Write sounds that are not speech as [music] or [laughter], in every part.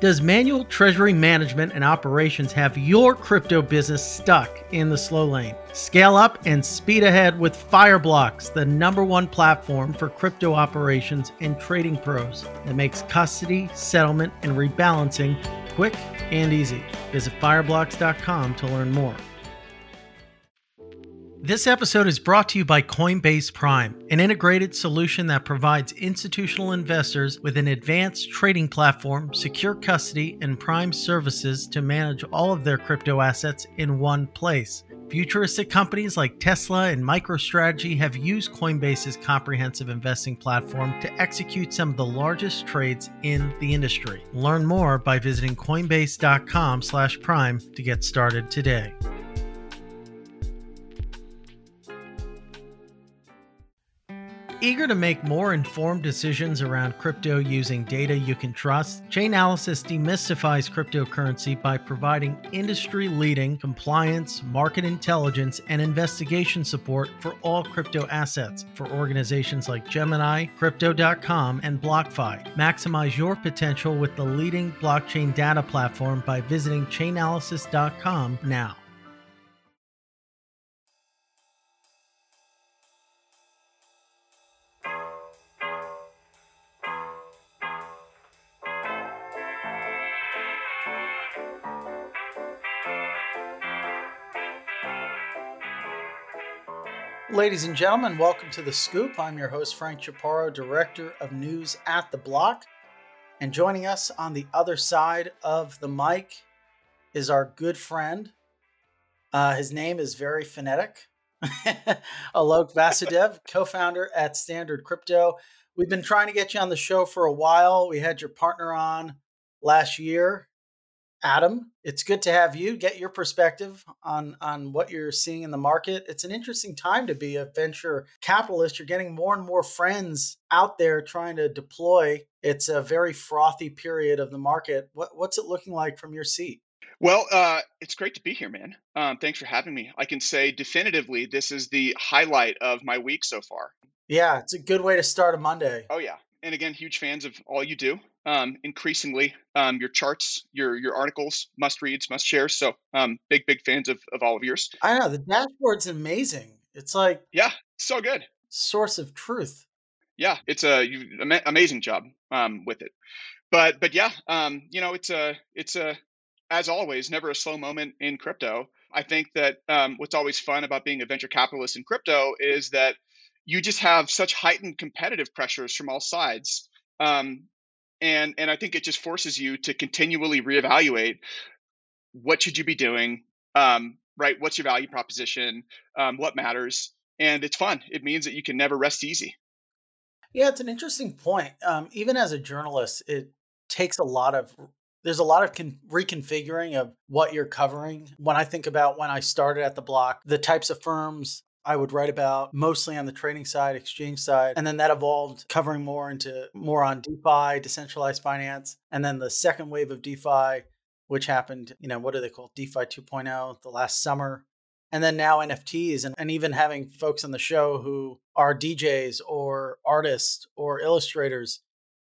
Does manual treasury management and operations have your crypto business stuck in the slow lane? Scale up and speed ahead with Fireblocks, the number one platform for crypto operations and trading pros that makes custody, settlement, and rebalancing quick and easy. Visit fireblocks.com to learn more. This episode is brought to you by Coinbase Prime, an integrated solution that provides institutional investors with an advanced trading platform, secure custody, and prime services to manage all of their crypto assets in one place. Futuristic companies like Tesla and MicroStrategy have used Coinbase's comprehensive investing platform to execute some of the largest trades in the industry. Learn more by visiting coinbase.com/prime to get started today. Eager to make more informed decisions around crypto using data you can trust, Chainalysis demystifies cryptocurrency by providing industry leading compliance, market intelligence, and investigation support for all crypto assets for organizations like Gemini, Crypto.com, and BlockFi. Maximize your potential with the leading blockchain data platform by visiting Chainalysis.com now. Ladies and gentlemen, welcome to The Scoop. I'm your host, Frank Chaparro, Director of News at The Block. And joining us on the other side of the mic is our good friend. Uh, his name is very phonetic [laughs] Alok Vasudev, [laughs] co founder at Standard Crypto. We've been trying to get you on the show for a while. We had your partner on last year, Adam, it's good to have you get your perspective on on what you're seeing in the market. It's an interesting time to be a venture capitalist. You're getting more and more friends out there trying to deploy. It's a very frothy period of the market. What, what's it looking like from your seat? Well, uh, it's great to be here, man. Um, thanks for having me. I can say definitively this is the highlight of my week so far. Yeah, it's a good way to start a Monday. Oh yeah, and again, huge fans of all you do um, increasingly um, your charts, your your articles, must reads, must shares. So um, big big fans of of all of yours. I know the dashboard's amazing. It's like yeah, so good. Source of truth. Yeah, it's a you, amazing job um, with it. But but yeah, um, you know it's a it's a as always never a slow moment in crypto. I think that um, what's always fun about being a venture capitalist in crypto is that you just have such heightened competitive pressures from all sides. Um, and and I think it just forces you to continually reevaluate what should you be doing, um, right? What's your value proposition? Um, what matters? And it's fun. It means that you can never rest easy. Yeah, it's an interesting point. Um, even as a journalist, it takes a lot of there's a lot of con- reconfiguring of what you're covering. When I think about when I started at the block, the types of firms I would write about mostly on the trading side, exchange side. And then that evolved covering more into more on DeFi, decentralized finance. And then the second wave of DeFi, which happened, you know, what do they call DeFi 2.0 the last summer. And then now NFTs and, and even having folks on the show who are DJs or artists or illustrators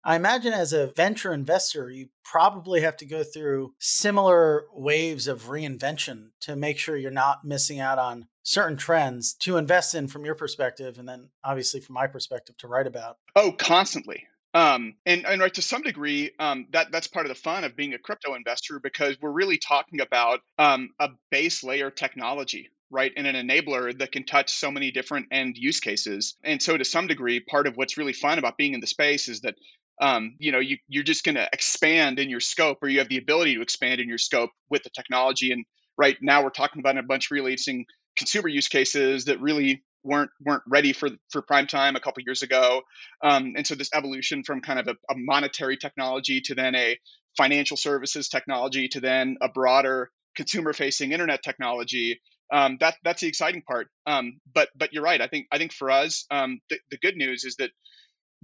I imagine as a venture investor, you probably have to go through similar waves of reinvention to make sure you're not missing out on certain trends to invest in from your perspective, and then obviously from my perspective to write about. Oh, constantly. Um, and, and right to some degree, um, that that's part of the fun of being a crypto investor because we're really talking about um, a base layer technology, right, and an enabler that can touch so many different end use cases. And so, to some degree, part of what's really fun about being in the space is that um, you know you, you're just going to expand in your scope or you have the ability to expand in your scope with the technology and right now we're talking about a bunch of really interesting consumer use cases that really weren't weren't ready for for prime time a couple years ago um, and so this evolution from kind of a, a, monetary technology to then a financial services technology to then a broader consumer facing internet technology um, that that's the exciting part um, but but you're right i think i think for us um, the, the good news is that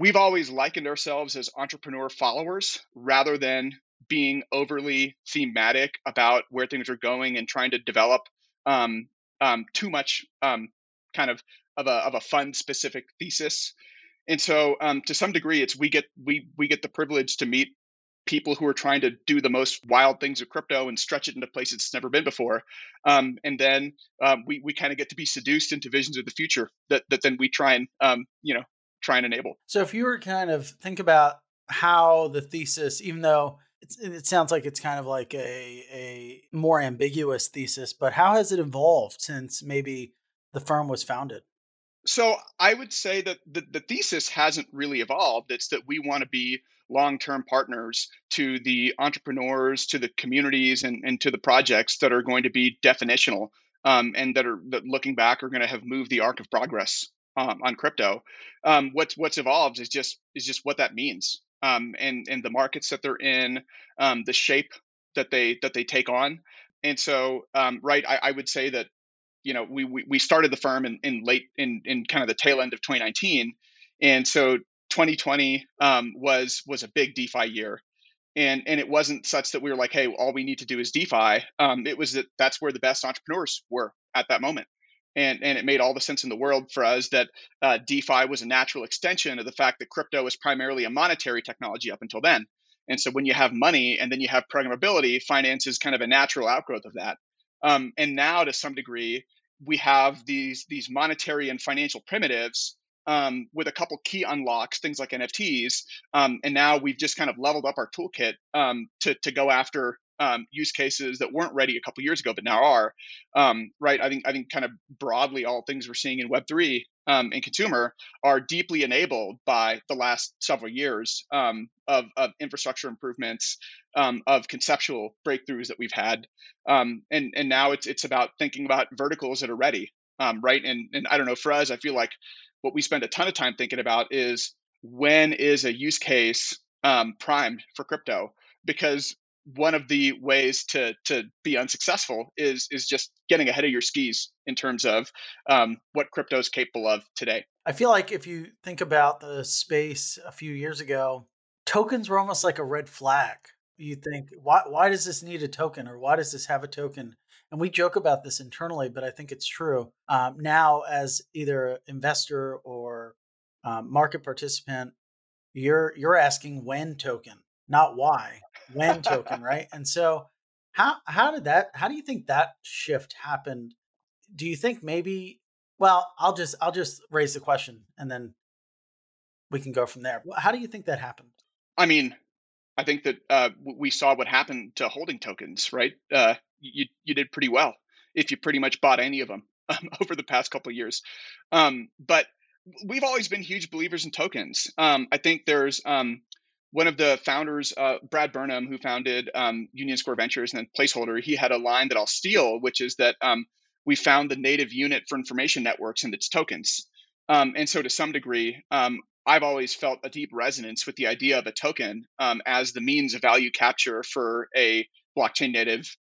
we've always likened ourselves as entrepreneur followers rather than being overly thematic about where things are going and trying to develop um, um, too much um, kind of of a, of a fund specific thesis. And so, um, to some degree, it's we get we we get the privilege to meet people who are trying to do the most wild things with crypto and stretch it into places it's never been before. Um, and then um, we, we kind of get to be seduced into visions of the future that, that then we try and, um, you know, try and enable. So if you were kind of think about how the thesis, even though it sounds like it's kind of like a, a more ambiguous thesis, but how has it evolved since maybe the firm was founded? So I would say that the, the thesis hasn't really evolved. It's that we want to be long-term partners to the entrepreneurs, to the communities, and, and to the projects that are going to be definitional um, and that are that looking back are going to have moved the arc of progress um, on crypto. Um, what's what's evolved is just is just what that means um, and and the markets that they're in, um, the shape that they that they take on. And so, um, right, I, I would say that you know we, we, we started the firm in, in late in, in kind of the tail end of 2019 and so 2020 um, was was a big defi year and and it wasn't such that we were like hey all we need to do is defi it was that that's where the best entrepreneurs were at that moment and and it made all the sense in the world for us that uh, defi was a natural extension of the fact that crypto was primarily a monetary technology up until then and so when you have money and then you have programmability finance is kind of a natural outgrowth of that um, and now, to some degree, we have these these monetary and financial primitives um, with a couple key unlocks, things like NFTs. Um, and now we've just kind of leveled up our toolkit um, to to go after um, use cases that weren't ready a couple years ago, but now are. Um, right? I think I think kind of broadly all things we're seeing in Web three um, and consumer are deeply enabled by the last several years um, of, of, infrastructure improvements, um, of conceptual breakthroughs that we've had, um, and and now it's it's about thinking about verticals that are ready, um, right? And and I don't know for us, I feel like what we spend a ton of time thinking about is when is a use case um, primed for crypto because one of the ways to to be unsuccessful is is just getting ahead of your skis in terms of um, what crypto is capable of today. I feel like if you think about the space a few years ago, tokens were almost like a red flag. You think why why does this need a token or why does this have a token? And we joke about this internally, but I think it's true. Um, now, as either investor or um, market participant, you're you're asking when token, not why when token, right? And so how how did that how do you think that shift happened? Do you think maybe well, I'll just I'll just raise the question and then we can go from there. How do you think that happened? I mean, I think that uh, we saw what happened to holding tokens, right? Uh, you you did pretty well if you pretty much bought any of them um, [laughs] over the past couple years. Um, but we've always been huge believers in tokens. Um, I think there's um, one of the founders, uh, Brad Burnham, who founded um, Union Square Ventures and then Placeholder, he had a line that I'll steal, which is that um, we found the native unit for information networks and its tokens. Um, and so, to some degree, um, I've always felt a deep resonance with the idea of a token um, as the means of value capture for a blockchain native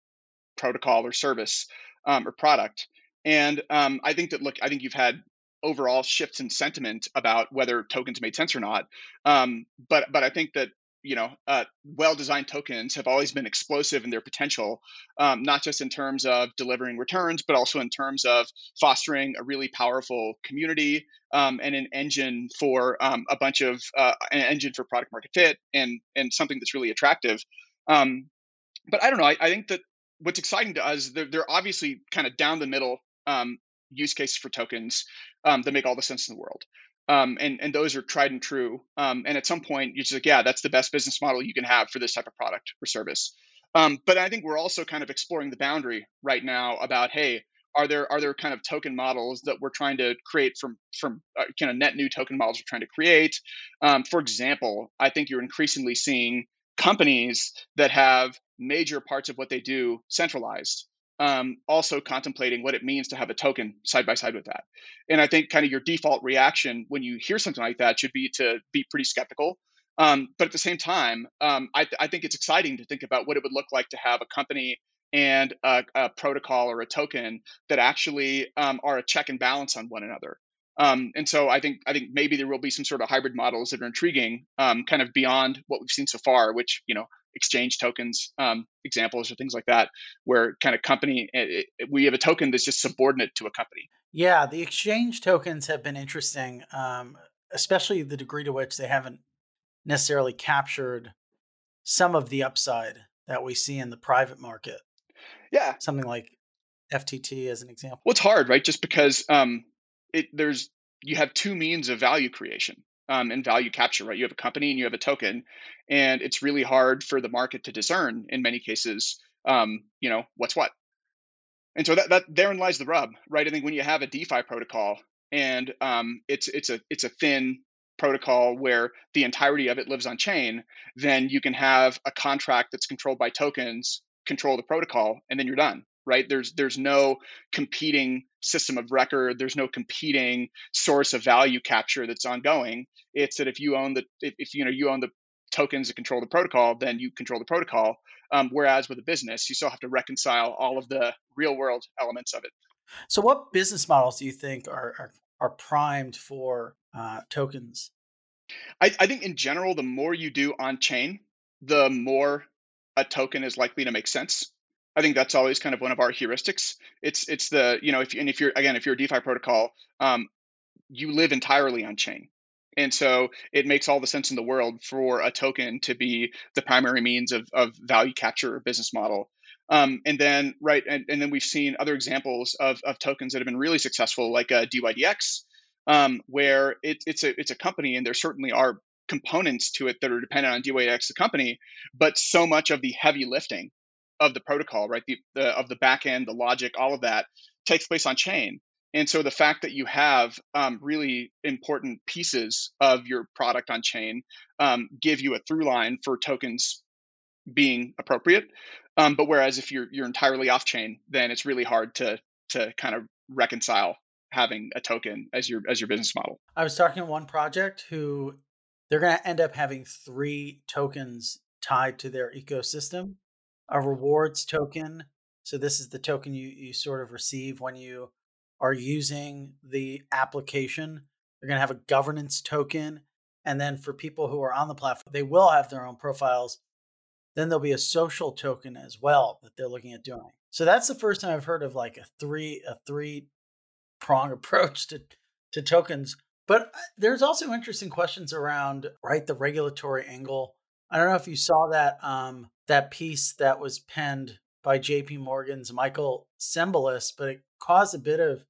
protocol or service um, or product. And I think that, look, I think you've had overall shifts in sentiment about whether tokens made sense or not. Um, but but I think that you know uh, well-designed tokens have always been explosive in their potential, um, not just in terms of delivering returns, but also in terms of fostering a really powerful community um, and an engine for um, a bunch of uh, an engine for product market fit and and something that's really attractive. Um, but I don't know. I, I, think that what's exciting to us, they're, they're obviously kind of down the middle um, use cases for tokens um, that make all the sense in the world. Um, and and those are tried and true. Um, and at some point, you're just like, yeah, that's the best business model you can have for this type of product or service. Um, but I think we're also kind of exploring the boundary right now about, hey, are there are there kind of token models that we're trying to create from from uh, kind of net new token models we're trying to create? Um, for example, I think you're increasingly seeing companies that have major parts of what they do centralized um, also contemplating what it means to have a token side by side with that. And I think kind of your default reaction when you hear something like that should be to be pretty skeptical. Um, but at the same time, um, I, th- I, think it's exciting to think about what it would look like to have a company and a, a protocol or a token that actually um, are a check and balance on one another. Um, and so I think I think maybe there will be some sort of hybrid models that are intriguing, um, kind of beyond what we've seen so far, which you know exchange tokens um, examples or things like that, where kind of company it, eh, it, eh, we have a token that's just subordinate to a company. Yeah, the exchange tokens have been interesting, um, especially the degree to which they haven't necessarily captured some of the upside that we see in the private market. Yeah. Something like FTT as an example. Well, it's hard, right? Just because um, it there's you have two means of value creation um, and value capture, right? You have a company and you have a token, and it's really hard for the market to discern in many cases, um, you know, what's what. And so that, that therein lies the rub, right? I think when you have a DeFi protocol and um, it's it's a it's a thin protocol where the entirety of it lives on chain, then you can have a contract that's controlled by tokens control the protocol, and then you're done right? There's there's no competing system of record. There's no competing source of value capture that's ongoing. It's that if you own the if, if you know you own the tokens that control the protocol then you control the protocol. Um, whereas with a business you still have to reconcile all of the real world elements of it. So what business models do you think are are, are primed for uh, tokens? I, I think in general the more you do on chain the more a token is likely to make sense I think that's always kind of one of our heuristics. It's it's the you know if and if you're again if you're a DeFi protocol, um, you live entirely on chain, and so it makes all the sense in the world for a token to be the primary means of of value capture or business model. Um, and then right and, and then we've seen other examples of of tokens that have been really successful, like uh, DYDX, um, where it, it's a it's a company, and there certainly are components to it that are dependent on DYDX the company, but so much of the heavy lifting of the protocol, right? The, the of the backend, the logic, all of that takes place on chain. And so the fact that you have um, really important pieces of your product on chain um, give you a through line for tokens being appropriate. Um, but whereas if you're you're entirely off chain, then it's really hard to to kind of reconcile having a token as your as your business model. I was talking to one project who they're going to end up having three tokens tied to their ecosystem a rewards token. So this is the token you, you sort of receive when you are using the application. You're going to have a governance token. And then for people who are on the platform, they will have their own profiles. Then there'll be a social token as well that they're looking at doing. So that's the first time I've heard of like a three a three prong [laughs] approach to to tokens. But uh, there's also interesting questions around right the regulatory angle. I don't know if you saw that um, that piece that was penned by JP Morgan's Michael Cembalest, but it caused a bit of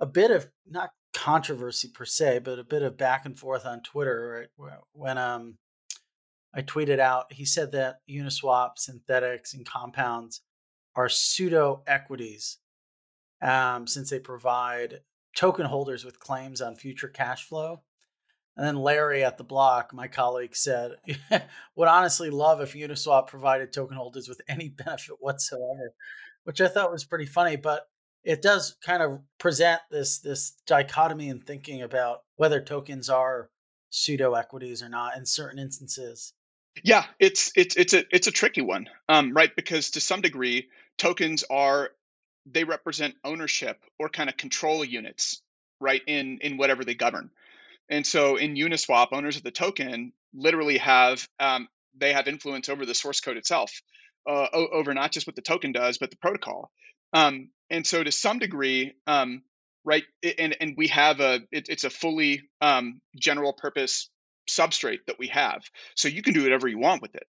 a bit of not controversy per se, but a bit of back and forth on Twitter when um I tweeted out he said that Uniswap, Synthetix, and compounds are pseudo equities um, since they provide token holders with claims on future cash flow. And then Larry at the block, my colleague, said, [laughs] would honestly love if Uniswap provided token holders with any [laughs] benefit whatsoever, which I thought was pretty funny. But it does kind of present this this dichotomy in thinking about whether tokens are pseudo equities or not in certain instances. Yeah, it's it's it's a it's a tricky one, um, right? Because to some degree, tokens are they represent ownership or kind of control units, right? In in whatever they govern. And so in Uniswap, owners of the token literally have um, they have influence over the source code itself, uh, over not just what the token does, but the protocol. Um, and so to some degree, um, right, and and we have a it, it's a fully um, general purpose substrate that we have, so you can do whatever you want with it.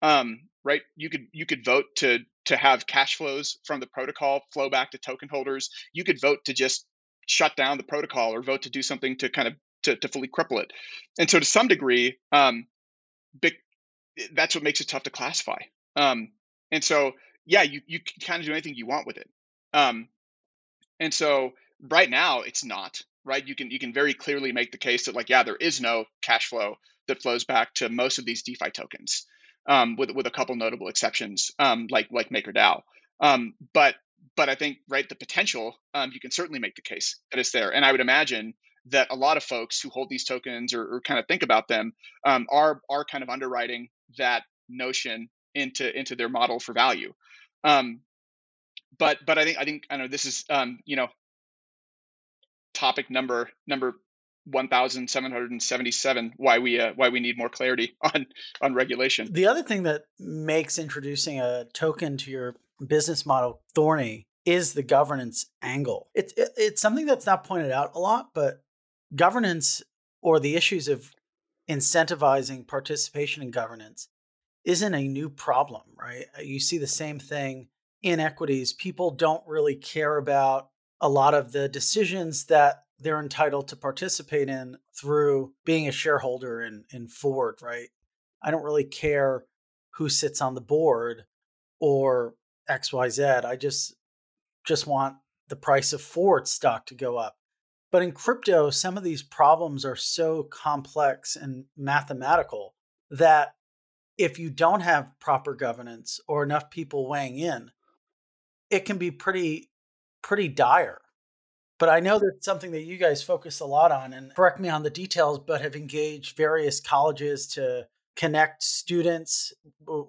Um, right, you could you could vote to to have cash flows from the protocol flow back to token holders. You could vote to just shut down the protocol or vote to do something to kind of to, to fully cripple it. And so to some degree, um, big, that's what makes it tough to classify. Um, and so, yeah, you, you can kind of do anything you want with it. Um, and so right now it's not right. You can, you can very clearly make the case that like, yeah, there is no cash flow that flows back to most of these DeFi tokens. Um, with with a couple notable exceptions, um, like like MakerDAO. Um, but but I think right the potential you can certainly make the case that it's there, and I would imagine that a lot of folks who hold these tokens or, or kind of think about them um, are are kind of underwriting that notion into into their model for value. Um, but but I think I think I know this is um, you know topic number number 1777 why we uh, why we need more clarity [laughs] on on regulation. The other thing that makes introducing a token to your business model thorny is the governance angle. It's it, it's something that's not pointed out a lot, but governance or the issues of incentivizing participation in governance isn't a new problem, right? Uh, you see the same thing in equities. People don't really care about a lot of the decisions that they're entitled to participate in through being a shareholder in, in Ford, right? I don't really care who sits on the board or XYZ. I just just want the price of Ford stock to go up. But in crypto, some of these problems are so complex and mathematical that if you don't have proper governance or enough people weighing in, it can be pretty pretty dire. But I know that's something that you guys focus a lot on and correct me on the details, but have engaged various colleges to connect students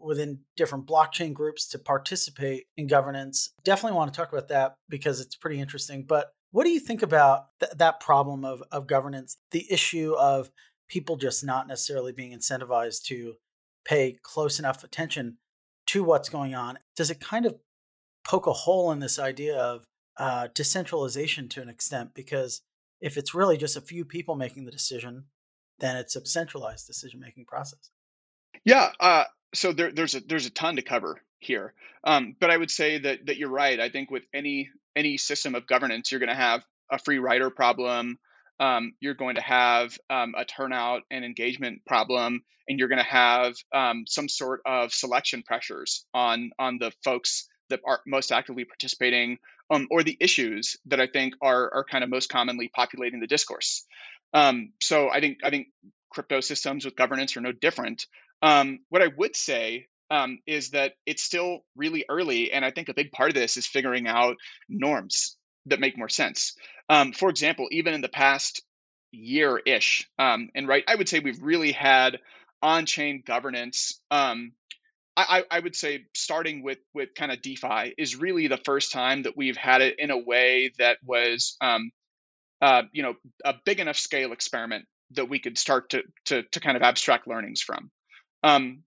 within different blockchain groups to participate in governance. Definitely want to talk about that because it's pretty interesting. But what do you think about th- that problem of, of governance, the issue of people just not necessarily being incentivized to pay close enough attention to what's going on? Does it kind of poke a hole in this idea of uh, decentralization to an extent? Because if it's really just a few people making the decision, then it's a centralized decision making process. Yeah. Uh, so there, there's a there's a ton to cover here, um, but I would say that that you're right. I think with any any system of governance, you're going to have a free rider problem. Um, you're going to have um, a turnout and engagement problem, and you're going to have um, some sort of selection pressures on on the folks that are most actively participating, um, or the issues that I think are are kind of most commonly populating the discourse. Um, so I think I think crypto systems with governance are no different. Um, what I would say um, is that it's still really early, and I think a big part of this is figuring out norms that make more sense. Um, for example, even in the past year ish, um, and right, I would say we've really had on-chain governance. Um, I, I, would say starting with with kind of DeFi is really the first time that we've had it in a way that was, um, uh, you know, a big enough scale experiment that we could start to to, to kind of abstract learnings from. Um,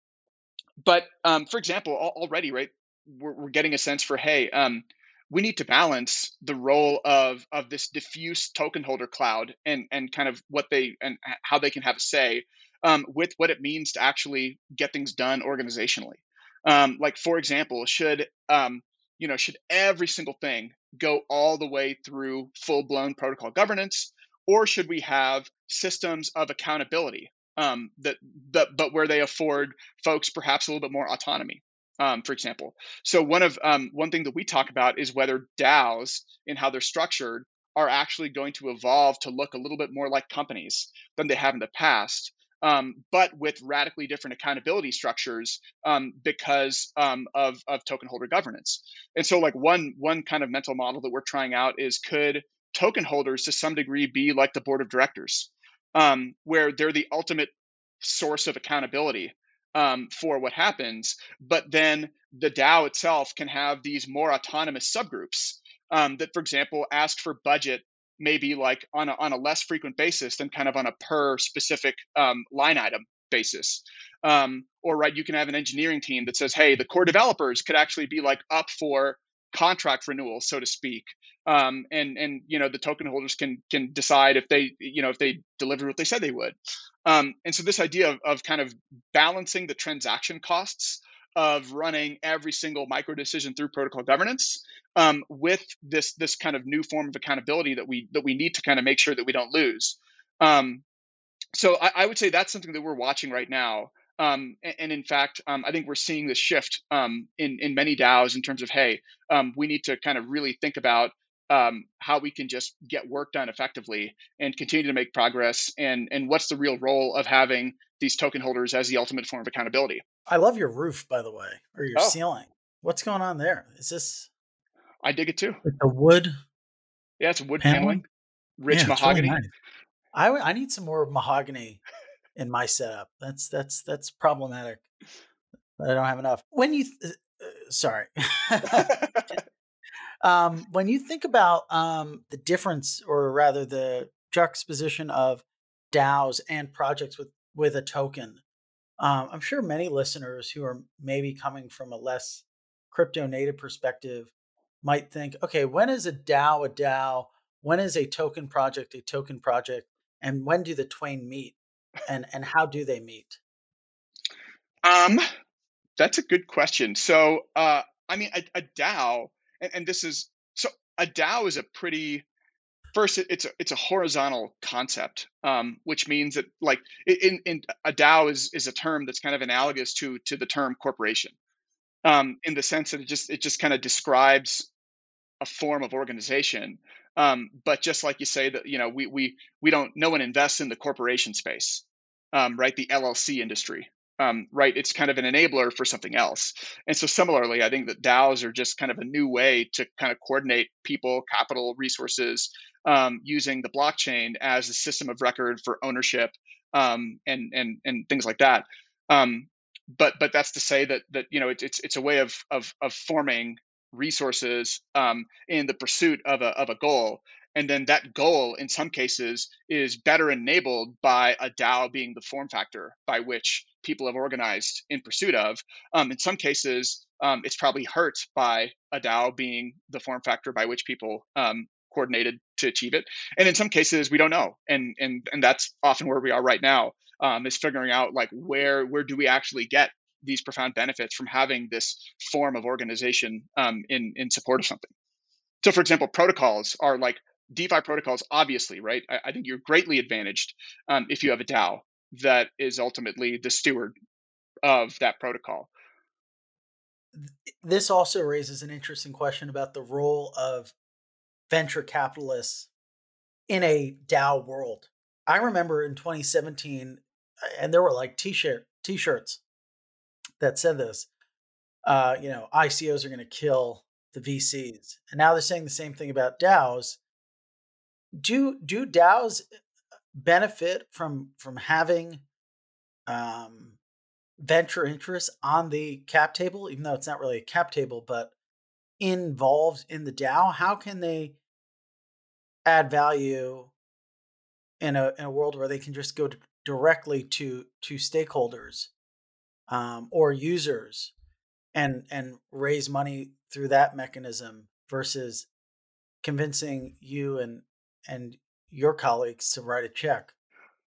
but um, for example, already, right, we're, we're, getting a sense for hey, um, we need to balance the role of of this diffuse token holder cloud and and kind of what they and how they can have a say um, with what it means to actually get things done organizationally. Um, like for example, should um, you know should every single thing go all the way through full blown protocol governance, or should we have systems of accountability um, that, that, but where they afford folks perhaps a little bit more autonomy. Um, for example, so one of um, one thing that we talk about is whether DAOs and how they're structured are actually going to evolve to look a little bit more like companies than they have in the past, um, but with radically different accountability structures um, because um, of, of token holder governance. And so, like one one kind of mental model that we're trying out is could token holders to some degree be like the board of directors? Um, where they're the ultimate source of accountability um, for what happens. But then the DAO itself can have these more autonomous subgroups um, that, for example, ask for budget maybe like on a, on a less frequent basis than kind of on a per specific um, line item basis. Um, or right, you can have an engineering team that says, hey, the core developers could actually be like up for contract renewal, so to speak. Um, and and you know the token holders can can decide if they you know if they delivered what they said they would. Um, and so this idea of, of kind of balancing the transaction costs of running every single micro decision through protocol governance um, with this this kind of new form of accountability that we that we need to kind of make sure that we don't lose. Um, so I, I, would say that's something that we're watching right now. Um, and, in fact, um, I think we're seeing this shift um, in in many DAOs in terms of hey, um, we need to kind of really think about um, how we can just get work done effectively and continue to make progress, and and what's the real role of having these token holders as the ultimate form of accountability. I love your roof, by the way, or your oh. ceiling. What's going on there? Is this? I dig it too. Like the wood. Yeah, it's wood paneling, paneling rich yeah, mahogany. Really nice. I I need some more mahogany in my setup. That's that's that's problematic. I don't have enough. When you, th- uh, sorry, [laughs] [laughs] um, when you think about um, the difference, or rather the juxtaposition of DAOs and projects with with a token, um, I'm sure many listeners who are maybe coming from a less crypto native perspective might think, okay, when is a DAO a DAO? When is a token project a token project? And when do the twain meet? And and how do they meet? Um, That's a good question. So, uh, I mean, a, a DAO, and, and, this is so a DAO is a pretty first. It, it's a it's a horizontal concept, um, which means that like in, in a DAO is is a term that's kind of analogous to to the term corporation, um, in the sense that it just it just kind of describes a form of organization. Um, but just like you say that you know we we we don't no one invests in the corporation space, um, right? The LLC industry, um, right? It's kind of an enabler for something else. And so, similarly, I think that DAOs are just kind of a new way to kind of coordinate people, capital, resources um, using the blockchain as a system of record for ownership um, and and and things like that. Um, but but that's to say that that you know it, it's it's a way of of of forming resources um, in the pursuit of a of a goal and then that goal, in some cases, is better enabled by a DAO being the form factor by which people have organized in pursuit of. Um, in some cases, um, it's probably hurt by a DAO being the form factor by which people um, coordinated to achieve it. And in some cases, we don't know, and and and that's often where we are right now. Um, is figuring out like where where do we actually get these profound benefits from having this form of organization um, in in support of something. So, for example, protocols are like DeFi protocols, obviously, right? I, I think you're greatly advantaged um, if you have a DAO that is ultimately the steward of that protocol. This also raises an interesting question about the role of venture capitalists in a DAO world. I remember in 2017, and there were like t-shirt t-shirts that said this. Uh, you know, ICOs are going to kill the VCs, and now they're saying the same thing about DAOs do do DAOs uh, benefit from from having um, venture interests on the cap table, even though it's not really a cap table, but involved in the DAO? How can they add value in a in a world where they can just go to, directly to to stakeholders um, or users and and raise money through that mechanism versus convincing you and and your colleagues to write a check?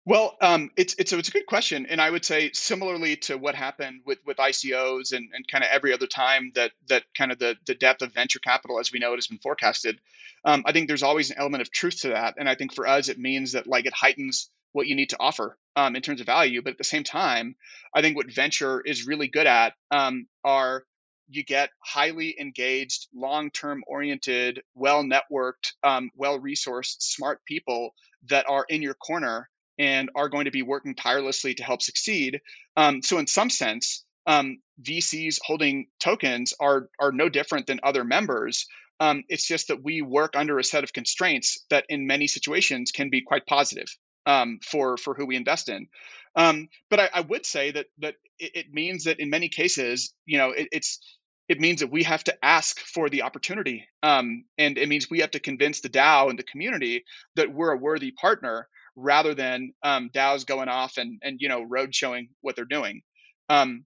Well, um, it's it's a, it's a good question, and I would say similarly to what happened with with ICOs and, and kind of every other time that that kind of the the depth of venture capital as we know it has been forecasted. Um, I think there's always an element of truth to that, and I think for us it means that like it heightens what you need to offer um, in terms of value, but at the same time, I think what venture is really good at um, are you get highly engaged, long term oriented, well networked, um, well resourced, smart people that are in your corner and are going to be working tirelessly to help succeed. Um, so, in some sense, um, VCs holding tokens are are no different than other members. Um, it's just that we work under a set of constraints that, in many situations, can be quite positive um, for for who we invest in. Um, but I, I, would say that that it, it, means that in many cases, you know, it, it's it means that we have to ask for the opportunity, um, and it means we have to convince the DAO and the community that we're a worthy partner, rather than um, DAOs going off and and you know road showing what they're doing. Um,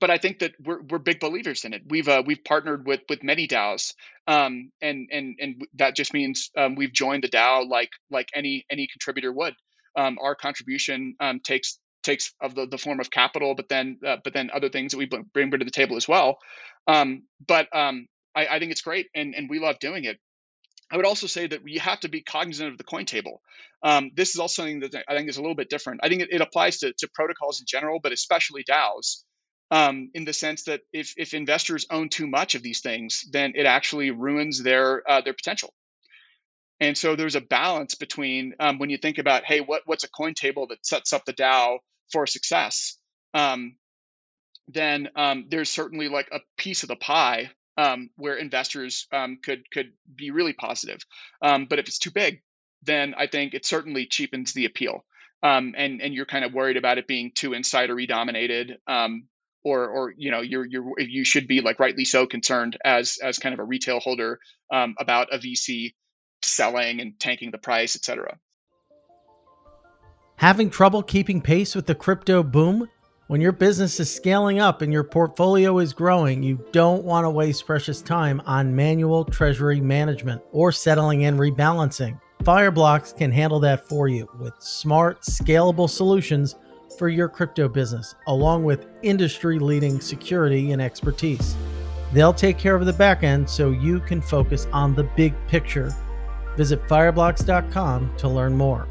but I think that we're we're big believers in it. We've uh, we've partnered with with many DAOs, um, and and and that just means um, we've joined the DAO like like any any contributor would. Um, our contribution um, takes takes of the, the form of capital, but then uh, but then other things that we bring to the table as well. Um, but um, I, I, think it's great, and and we love doing it. I would also say that you have to be cognizant of the coin table. Um, this is also something that I think is a little bit different. I think it, it applies to, to protocols in general, but especially DAOs. Um, in the sense that if, if investors own too much of these things, then it actually ruins their uh, their potential. And so there's a balance between um, when you think about, hey, what what's a coin table that sets up the DAO for success? Um, then um, there's certainly like a piece of the pie um, where investors um, could could be really positive. But if it's too big, then I think it certainly cheapens the appeal. Um, and and you're kind of worried about it being too insidery dominated, um, or or you know you're you're you should be like rightly so concerned as as kind of a retail holder um, about a VC selling and tanking the price, etc. Having trouble keeping pace with the crypto boom? When your business is scaling up and your portfolio is growing, you don't want to waste precious time on manual treasury management or settling and rebalancing. Fireblocks can handle that for you with smart, scalable solutions for your crypto business, along with industry leading security and expertise. They'll take care of the back end so you can focus on the big picture. Visit fireblocks.com to learn more.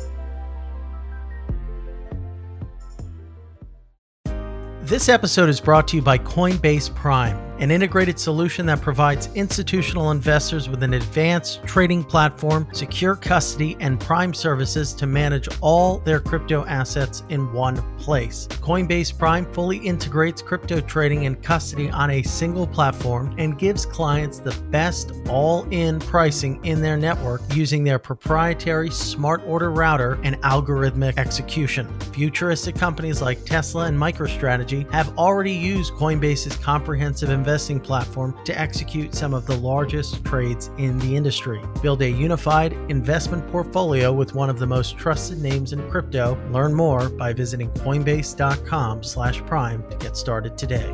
This episode is brought to you by Coinbase Prime, an integrated solution that provides institutional investors with an advanced trading platform, secure custody, and prime services to manage all their crypto assets in one place. Coinbase Prime fully integrates crypto trading and custody on a single platform and gives clients the best all in pricing in their network using their proprietary smart order router and algorithmic execution. Futuristic companies like Tesla and MicroStrategy have already used Coinbase's comprehensive investing platform to execute some of the largest trades in the industry. Build a unified investment portfolio with one of the most trusted names in crypto. Learn more by visiting coinbase.com/prime to get started today.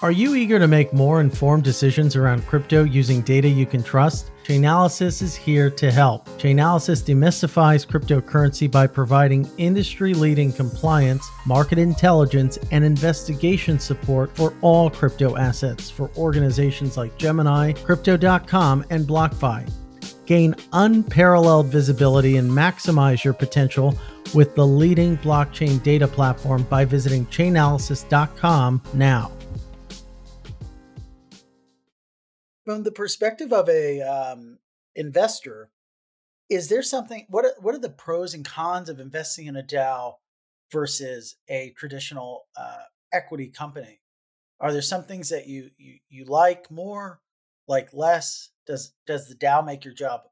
Are you eager to make more informed decisions around crypto using data you can trust? Chainalysis is here to help. Chainalysis demystifies cryptocurrency by providing industry leading compliance, market intelligence, and investigation support for all crypto assets for organizations like Gemini, Crypto.com, and BlockFi. Gain unparalleled visibility and maximize your potential with the leading blockchain data platform by visiting chainalysis.com now. From the perspective of a um, investor, is there something? What are, what are the pros and cons of investing in a DAO versus a traditional uh, equity company? Are there some things that you you you like more, like less? Does does the DAO make your job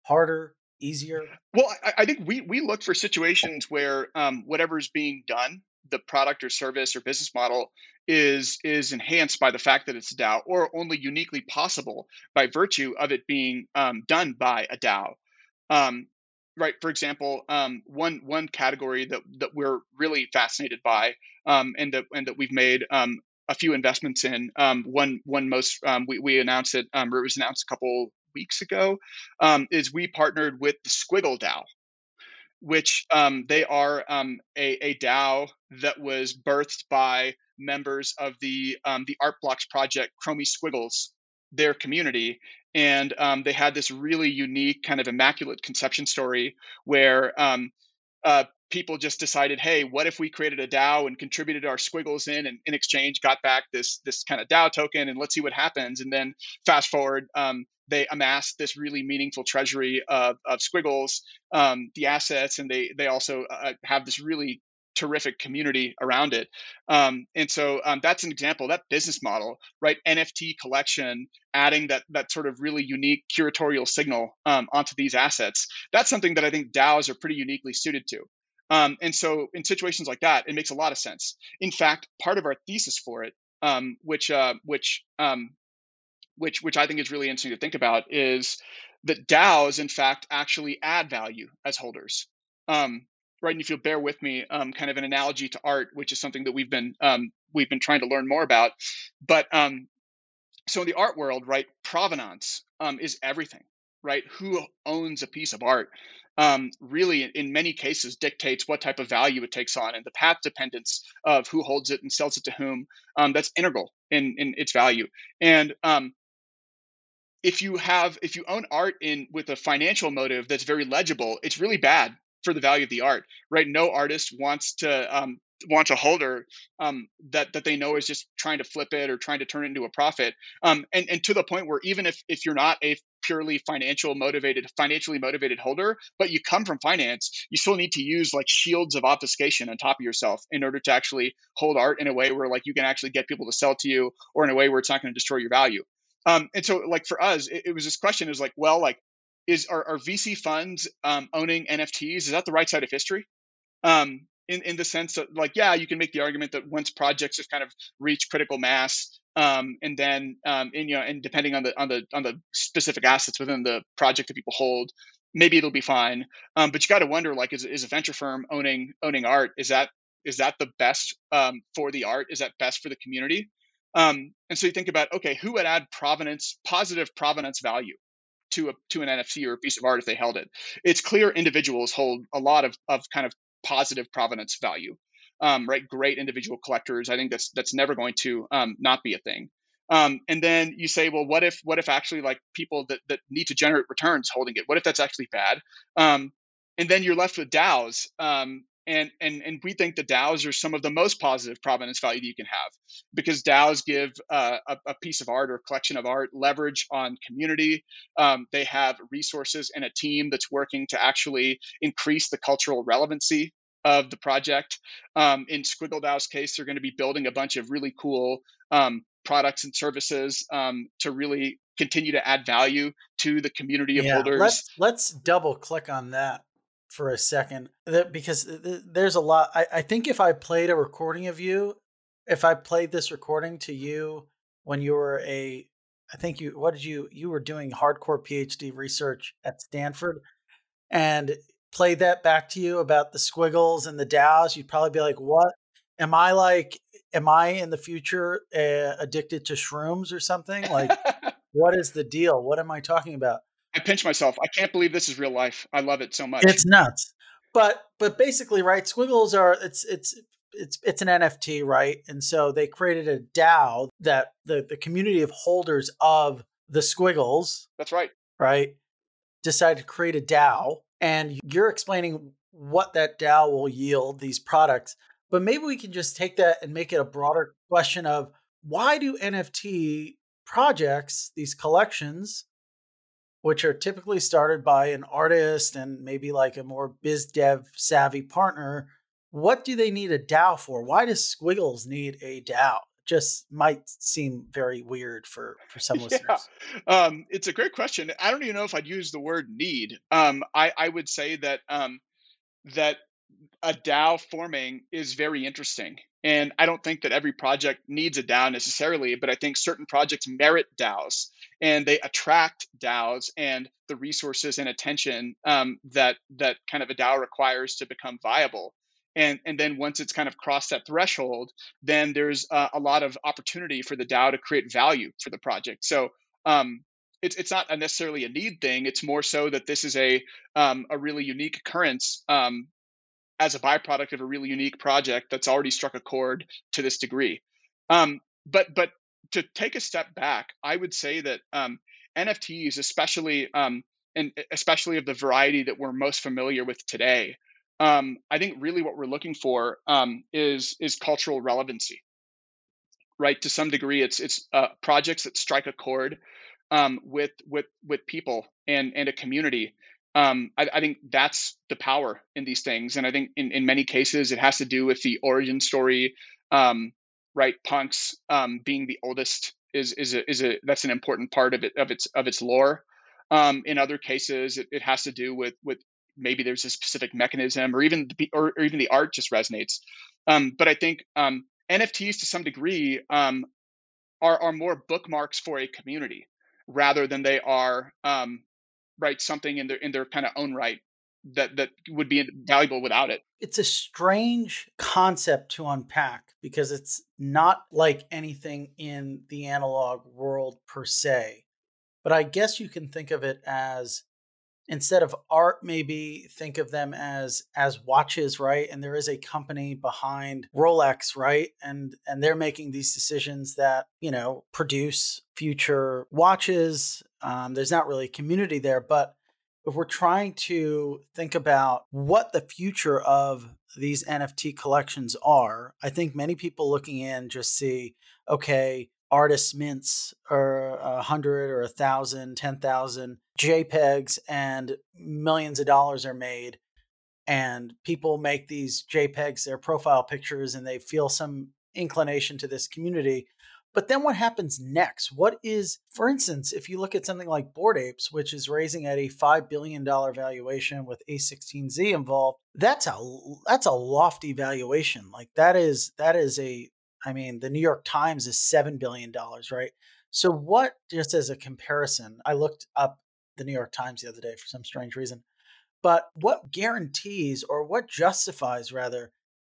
harder, easier? Well, I, I think we we look for situations where um, whatever's being done the product or service or business model is is enhanced by the fact that it's a DAO, or only uniquely possible by virtue of it being um, done by a DAO. Um, right. For example, um, one one category that that we're really fascinated by, um, and that and that we've made um, a few investments in. Um, one one most we we announced it, or it was announced a couple weeks ago, is we partnered with the Squiggle DAO which um, they are um, a, a, DAO that was birthed by members of the um, the Art Blocks project, Chromie Squiggles, their community, and um, they had this really unique kind of immaculate conception story where um, uh, people just decided, hey, what if we created a DAO and contributed our squiggles in, and in exchange got back this this kind of DAO token, and let's see what happens. And then fast forward, um, they amassed this really meaningful treasury of, of squiggles, um, the assets, and they they also uh, have this really terrific community around it. Um, and so um, that's an example that business model, right? NFT collection, adding that that sort of really unique curatorial signal um, onto these assets. That's something that I think DAOs are pretty uniquely suited to. Um, and so in situations like that, it makes a lot of sense. In fact, part of our thesis for it, um, which uh, which um, which which I think is really interesting to think about, is that DAOs in fact actually add value as holders. Um, right, and if you'll bear with me, um, kind of an analogy to art, which is something that we've been um, we've been trying to learn more about. But um, so in the art world, right, provenance um, is everything, right? Who owns a piece of art? Um, really, in many cases, dictates what type of value it takes on, and the path dependence of who holds it and sells it to whom. That's integral in in its value. And if you have if you own art in with a financial motive that's very legible, it's really bad for the value of the art, right? No artist wants to um, wants a holder um, that that they know is just trying to flip it or trying to turn it into a profit. Um, and and to the point where even if if you're not a purely financial motivated financially motivated holder but you come from finance you still need to use like shields of obfuscation on top of yourself in order to actually hold art in a way where like you can actually get people to sell to you or in a way where it's not going to destroy your value um, and so like for us it, it was this question is like well like is are, are VC funds um, owning NFTs? Is that the right side of history? Um, in, in the sense that like yeah you can make the argument that once projects have kind of reached critical mass um, and then um, and you know and depending on the on the on the specific assets within the project that people hold maybe it'll be fine um, but you got to wonder like is, is a venture firm owning owning art is that is that the best um, for the art is that best for the community um, and so you think about okay who would add provenance positive provenance value to a to an NFT or a piece of art if they held it. It's clear individuals hold a lot of of kind of positive provenance value. Um, right, great individual collectors. I think that's that's never going to um, not be a thing. Um, and then you say, well, what if what if actually like people that, that need to generate returns holding it? What if that's actually bad? Um, and then you're left with DAOs. Um, and, and, and we think the DAOs are some of the most positive provenance value that you can have because DAOs give uh, a, a, piece of art or a collection of art leverage on community. Um, they have resources and a team that's working to actually increase the cultural relevancy of the project. Um, in Squiggle DAO's case, they're going to be building a bunch of really cool um, products and services um, to really continue to add value to the community of yeah, holders. Let's let's double click on that for a second that because there's a lot. I, I think if I played a recording of you, if I played this recording to you when you were a, I think you what did you you were doing hardcore PhD research at Stanford, and played that back to you about the squiggles and the DAOs, you'd probably be like, "What am I like? Am I in the future uh, addicted to shrooms or something? Like, [laughs] what is the deal? What am I talking about?" I pinch myself. I can't believe this is real life. I love it so much. It's nuts. But but basically, right? Squiggles are it's it's it's it's an NFT, right? And so they created a DAO that the the community of holders of the squiggles. That's right. Right. Decided to create a DAO, and you're explaining what that DAO will yield these products. But maybe we can just take that and make it a broader question of why do NFT projects, these collections, which are typically started by an artist and maybe like a more biz dev savvy partner. What do they need a DAO for? Why does Squiggles need a DAO? Just might seem very weird for for [laughs] some listeners. Yeah. Um, it's a great question. I don't even know if I'd use the word need. Um, I, I would say that um, that a DAO forming is very interesting. And I don't think that every project needs a DAO necessarily, but I think certain projects merit DAOs and they attract DAOs and the resources and attention um, that that kind of a DAO requires to become viable. And and then once it's kind of crossed that threshold, then there's a lot of opportunity for the DAO to create value for the project. So um, it's it's not necessarily a need thing. It's more so that this is a um, a really unique occurrence um, as a byproduct of a really unique project that's already struck a chord to this degree. Um, but but to take a step back, I would say that um, NFTs, especially um, and especially of the variety that we're most familiar with today, um, I think really what we're looking for um, is is cultural relevancy. Right, to some degree, it's it's uh, projects that strike a chord um, with with with people and and a community um, I, I, think that's the power in these things. And I think in, in many cases, it has to do with the origin story, um, right? Punks um, being the oldest is, is a, is a, that's an important part of it, of its, of its lore. Um, in other cases, it, it, has to do with, with maybe there's a specific mechanism or even the, or, or even the art just resonates. Um, but I think um, NFTs to some degree are, are more bookmarks for a community rather than they are um, write something in their in their kind of own right that that would be valuable without it. It's a strange concept to unpack because it's not like anything in the analog world per se. But I guess you can think of it as instead of art maybe think of them as as watches right and there is a company behind Rolex right and and they're making these decisions that you know produce future watches um, there's not really a community there, but if we're trying to think about what the future of these NFT collections are, I think many people looking in just see, okay, artists mints a hundred or a thousand, ten thousand JPEGs, and millions of dollars are made. And people make these JPEGs their profile pictures, and they feel some inclination to this community. But then what happens next? What is, for instance, if you look at something like Bored Apes, which is raising at a $5 billion valuation with A16Z involved, that's a that's a lofty valuation. Like that is that is a I mean, the New York Times is $7 billion, right? So what, just as a comparison, I looked up the New York Times the other day for some strange reason. But what guarantees or what justifies rather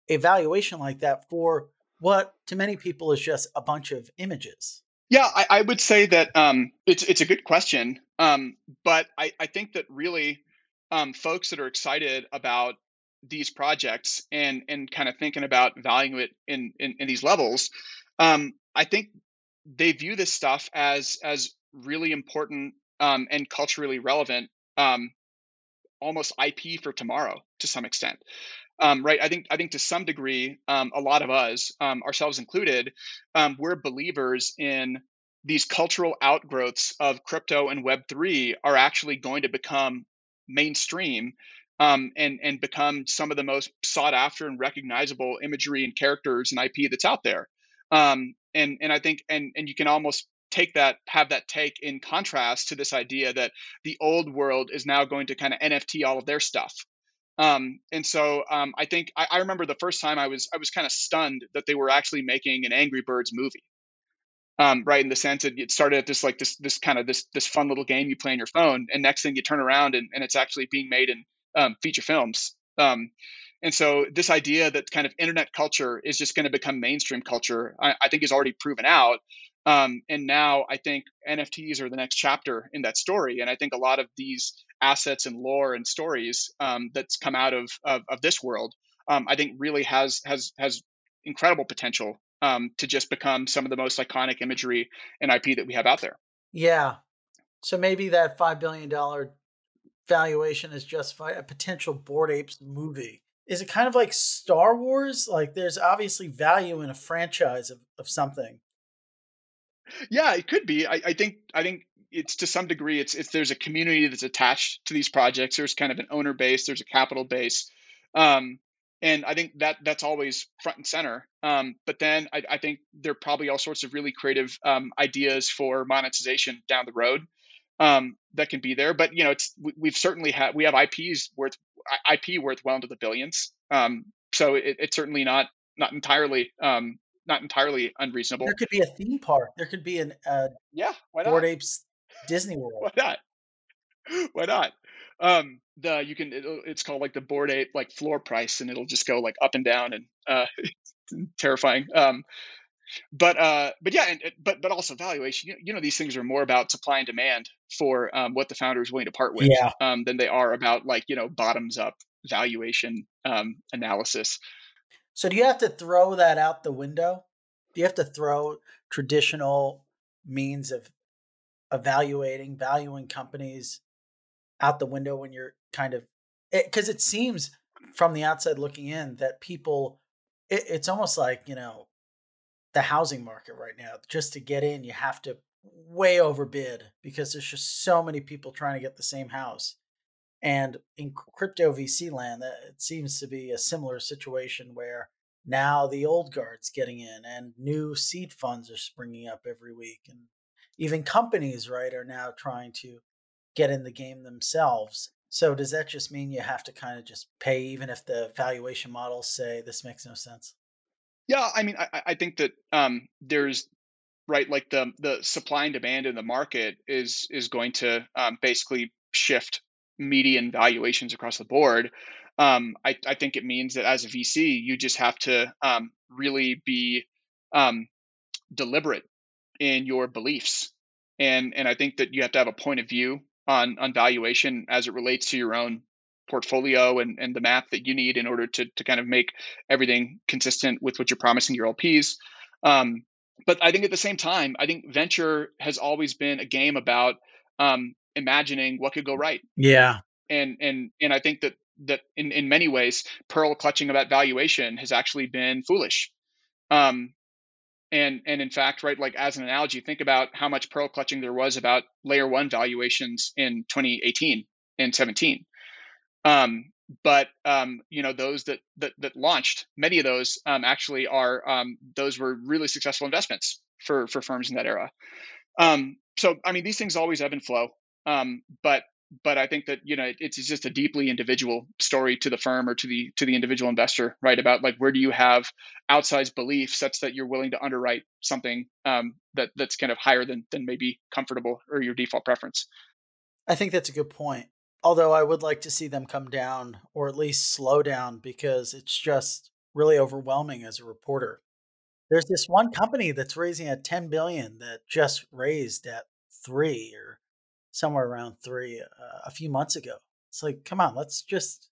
a valuation like that for what to many people is just a bunch of images. Yeah, I, I would say that um, it's it's a good question, um, but I, I think that really um, folks that are excited about these projects and and kind of thinking about valuing it in in, in these levels, um, I think they view this stuff as as really important um, and culturally relevant, um, almost IP for tomorrow to some extent. Um, right. I think I think to some degree, um, a lot of us, um, ourselves included, um, we're believers in these cultural outgrowths of crypto and Web three are actually going to become mainstream um, and and become some of the most sought after and recognizable imagery and characters and IP that's out there. Um, and and I think and and you can almost take that have that take in contrast to this idea that the old world is now going to kind of NFT all of their stuff um, and so um, I think I, I, remember the first time I was I was kind of stunned that they were actually making an Angry Birds movie. Um, right in the sense that it started at this like this this kind of this this fun little game you play on your phone, and next thing you turn around and, and it's actually being made in um, feature films. Um, and so this idea that kind of internet culture is just going to become mainstream culture, I, I think is already proven out. Um, and now I think NFTs are the next chapter in that story. And I think a lot of these assets and lore and stories um, that's come out of, of, of this world, um, I think really has has has incredible potential um, to just become some of the most iconic imagery and IP that we have out there. Yeah. So maybe that five billion dollar valuation is justified. A potential Bored Apes movie. Is it kind of like Star Wars? Like there's obviously value in a franchise of, of something yeah, it could be. I, I think I think it's to some degree it's it's there's a community that's attached to these projects. There's kind of an owner base. There's a capital base. Um, and I think that that's always front and center. Um, but then I, I, think there are probably all sorts of really creative um, ideas for monetization down the road um, that can be there. But you know, it's we, have certainly had we have IPs worth IP worth well into the billions. Um, so it, it's certainly not not entirely um, not entirely unreasonable. There could be a theme park. There could be an uh, yeah, why not? Bored Apes Disney World. why not? [laughs] Why not? Um, the you can it's called like the Bored Ape like floor price, and it'll just go like up and down and uh, [laughs] terrifying. Um, but uh, but yeah, and, but but also valuation. You, you, know, these things are more about supply and demand for um, what the founder is willing to part with, yeah. um, than they are about like you know bottoms up valuation um, analysis. So do you have to throw that out the window? Do you have to throw traditional means of evaluating, valuing companies out the window when you're kind of because it, it, seems from the outside looking in that people it, it's almost like you know the housing market right now just to get in you have to way overbid because there's just so many people trying to get the same house and in crypto VC land, uh, it seems to be a similar situation where now the old guard's getting in and new seed funds are springing up every week. And even companies, right, are now trying to get in the game themselves. So does that just mean you have to kind of just pay even if the valuation models say this makes no sense? Yeah, I mean, I, I think that um, there's right like the the supply and demand in the market is is going to um, basically shift median valuations across the board, um, I, I, think it means that as a VC, you just have to um, really be um, deliberate in your beliefs, and and I think that you have to have a point of view on on valuation as it relates to your own portfolio and, and the math that you need in order to to kind of make everything consistent with what you're promising your LPs. Um, but I think at the same time, I think venture has always been a game about um, imagining what could go right. Yeah. And and and I think that that in, in many ways, pearl clutching about valuation has actually been foolish. Um, and and in fact, right, like as an analogy, think about how much pearl clutching there was about layer one valuations in 2018 and 17. Um, but um, you know those that, that that launched, many of those um, actually are um, those were really successful investments for for firms in that era. Um, so I mean, these things always ebb and flow. Um, but but I think that you know it's just a deeply individual story to the firm or to the to the individual investor, right? About like where do you have outsized belief such that you're willing to underwrite something um, that that's kind of higher than than maybe comfortable or your default preference. I think that's a good point. Although I would like to see them come down or at least slow down because it's just really overwhelming as a reporter. There's this one company that's raising at 10 billion that just raised at three or somewhere around three uh, a few months ago. It's like, come on, let's just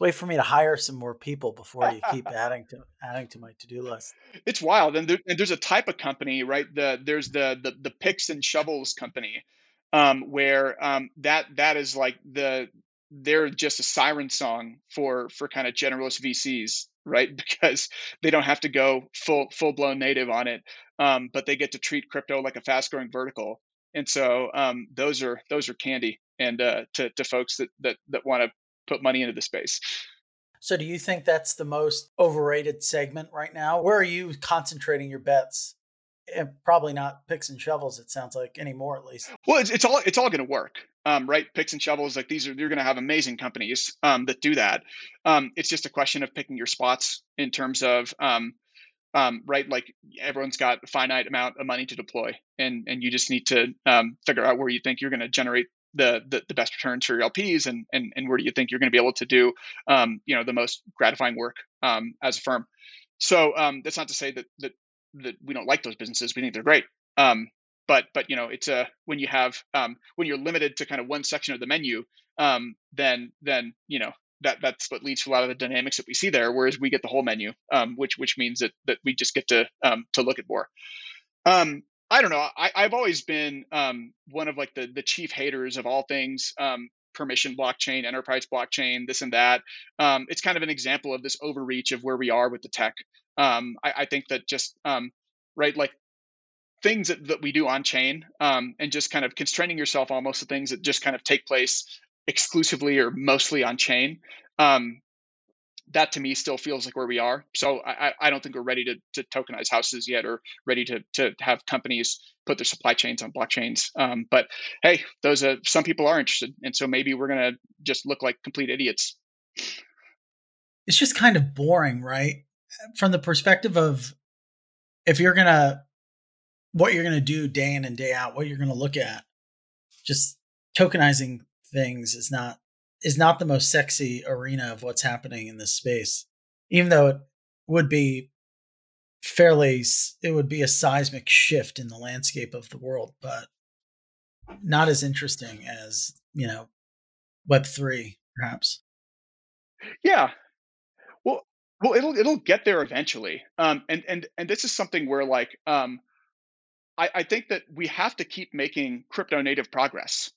wait for me to hire some more people before you keep [laughs] adding to adding to my to do list. It's wild, and, there, and, there's a type of company, right? The there's the the, the picks and shovels company, um, where um, that that is like the they're just a siren song for for kind of generalist VCs, right? [laughs] Because they don't have to go full full blown native on it, um, but they get to treat crypto like a fast growing vertical, and so um, those are those are candy and uh, to to folks that that that want to put money into the space. So, do you think that's the most overrated segment right now? Where are you concentrating your bets? And probably not picks and shovels. It sounds like anymore, at least. Well, it's, it's all it's all going to work, um, right? Picks and shovels, like these are you're going to have amazing companies um, that do that. Um, it's just a question of picking your spots in terms of um, um, right? Like everyone's got a finite amount of money to deploy, and and you just need to um, figure out where you think you're going to generate the, the, the best returns for your LPs, and and and where do you think you're going to be able to do um, you know the most gratifying work um, as a firm. So um, that's not to say that that that we don't like those businesses. We think they're great. Um, but but you know it's a when you have um, when you're limited to kind of one section of the menu, um, then then you know that that's what leads to a lot of the dynamics that we see there. Whereas we get the whole menu, um, which which means that that we just get to um, to look at more. Um, I don't know. I, I've always been um, one of like the the chief haters of all things um, permission blockchain, enterprise blockchain, this and that. Um, it's kind of an example of this overreach of where we are with the tech. I, I, think that just right like things that, that we do on chain um, and just kind of constraining yourself almost to things that just kind of take place exclusively or mostly on chain. Um, that to me still feels like where we are. So I, I don't think we're ready to, to tokenize houses yet or ready to, to have companies put their supply chains on blockchains. Um, but hey, those are, some people are interested. And so maybe we're going to just look like complete idiots. It's just kind of boring, right? From the perspective of if you're going to, what you're going to do day in and day out, what you're going to look at, just tokenizing things is not is not the most sexy arena of what's happening in this space even though it would be fairly it would be a seismic shift in the landscape of the world but not as interesting as you know web 3 perhaps. Yeah. Well well it'll it'll get there eventually. Um and and and this is something where like um I, I think that we have to keep making crypto native progress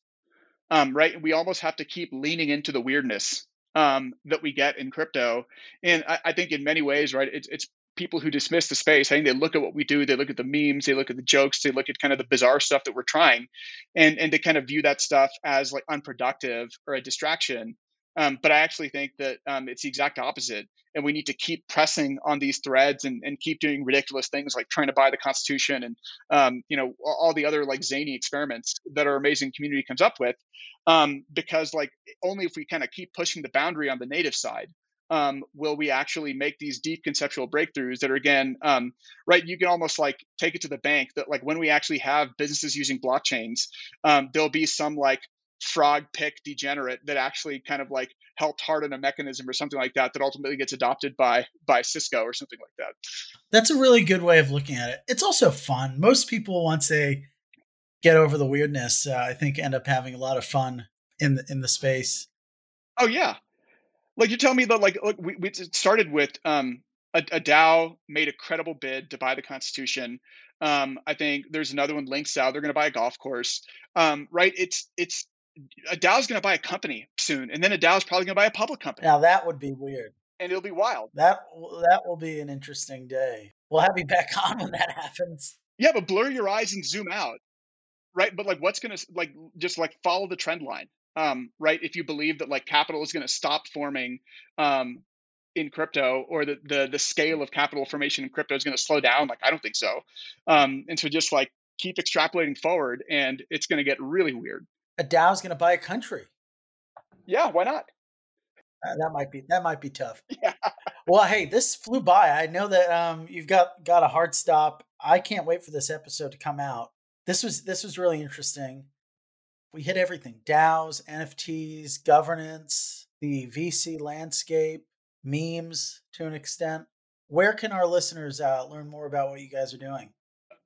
um, right? We almost have to keep leaning into the weirdness um, that we get in crypto. And I, I think in many ways, right, it's, it's people who dismiss the space. I think they look at what we do, they look at the memes, they look at the jokes, they look at kind of the bizarre stuff that we're trying, and and they kind of view that stuff as like unproductive or a distraction. Um, but I actually think that um, it's the exact opposite. And we need to keep pressing on these threads and, and keep doing ridiculous things like trying to buy the Constitution and um, you know all the other like zany experiments that our amazing community comes up with. Um, because like only if we kind of keep pushing the boundary on the native side um, will we actually make these deep conceptual breakthroughs that are again um, right you can almost like take it to the bank that like when we actually have businesses using blockchains um, there'll be some like frog pick degenerate that actually kind of like helped harden a mechanism or something like that that ultimately gets adopted by by Cisco or something like that. That's a really good way of looking at it. It's also fun. Most people once they get over the weirdness, uh, I think end up having a lot of fun in the in the space. Oh yeah, like you tell me that like look, we, we started with um, a, a DAO made a credible bid to buy the Constitution. Um, I think there's another one, Links DAO. They're going to buy a golf course, um, right? It's it's a DAO's going to buy a company soon, and then a DAO's probably going to buy a public company. Now that would be weird, and it'll be wild. That that will be an interesting day. We'll have you back [laughs] on when that happens. Yeah, but blur your eyes and zoom out, right? But like, what's going to like just like follow the trend line, um, right? If you believe that like capital is going to stop forming um, in crypto, or the, the the scale of capital formation in crypto is going to slow down, like I don't think so. Um, and so just like keep extrapolating forward, and it's going to get really weird a DAO's going to buy a country. Yeah, why not? Uh, that might be that might be tough. [laughs] Yeah. well, hey, this flew by. I know that um, you've got got a hard stop. I can't wait for this episode to come out. This was this was really interesting. We hit everything: DAOs, NFTs, governance, the VC landscape, memes to an extent. Where can our listeners uh, learn more about what you guys are doing?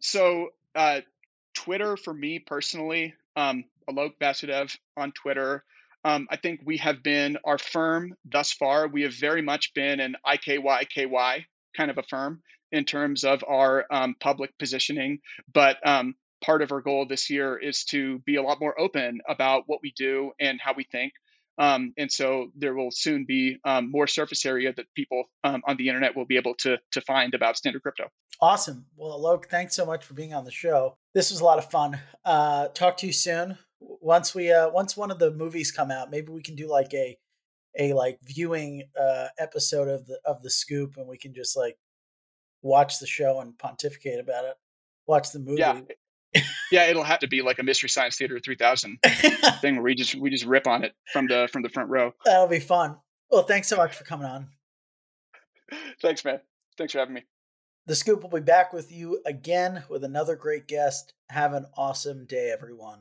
So, uh, Twitter for me personally, um, Alok Vasudev on Twitter. Um, I think we have been our firm thus far. We have very much been an IYKYK kind of a firm in terms of our um, public positioning. But um, part of our goal this year is to be a lot more open about what we do and how we think. Um, and so there will soon be um, more surface area that people um, on the internet will be able to to find about standard crypto. Awesome. Well, Alok, thanks so much for being on the show. This was a lot of fun. Uh, talk to you soon. Once we uh, once one of the movies come out, maybe we can do like a a like viewing uh, episode of the of the scoop, and we can just like watch the show and pontificate about it. Watch the movie. Yeah yeah, it'll have to be like a Mystery Science Theater 3000 [laughs] thing where we just we just rip on it from the from the front row. That'll be fun. Well, thanks so much for coming on. Thanks, man. Thanks for having me. The Scoop will be back with you again with another great guest. Have an awesome day, everyone.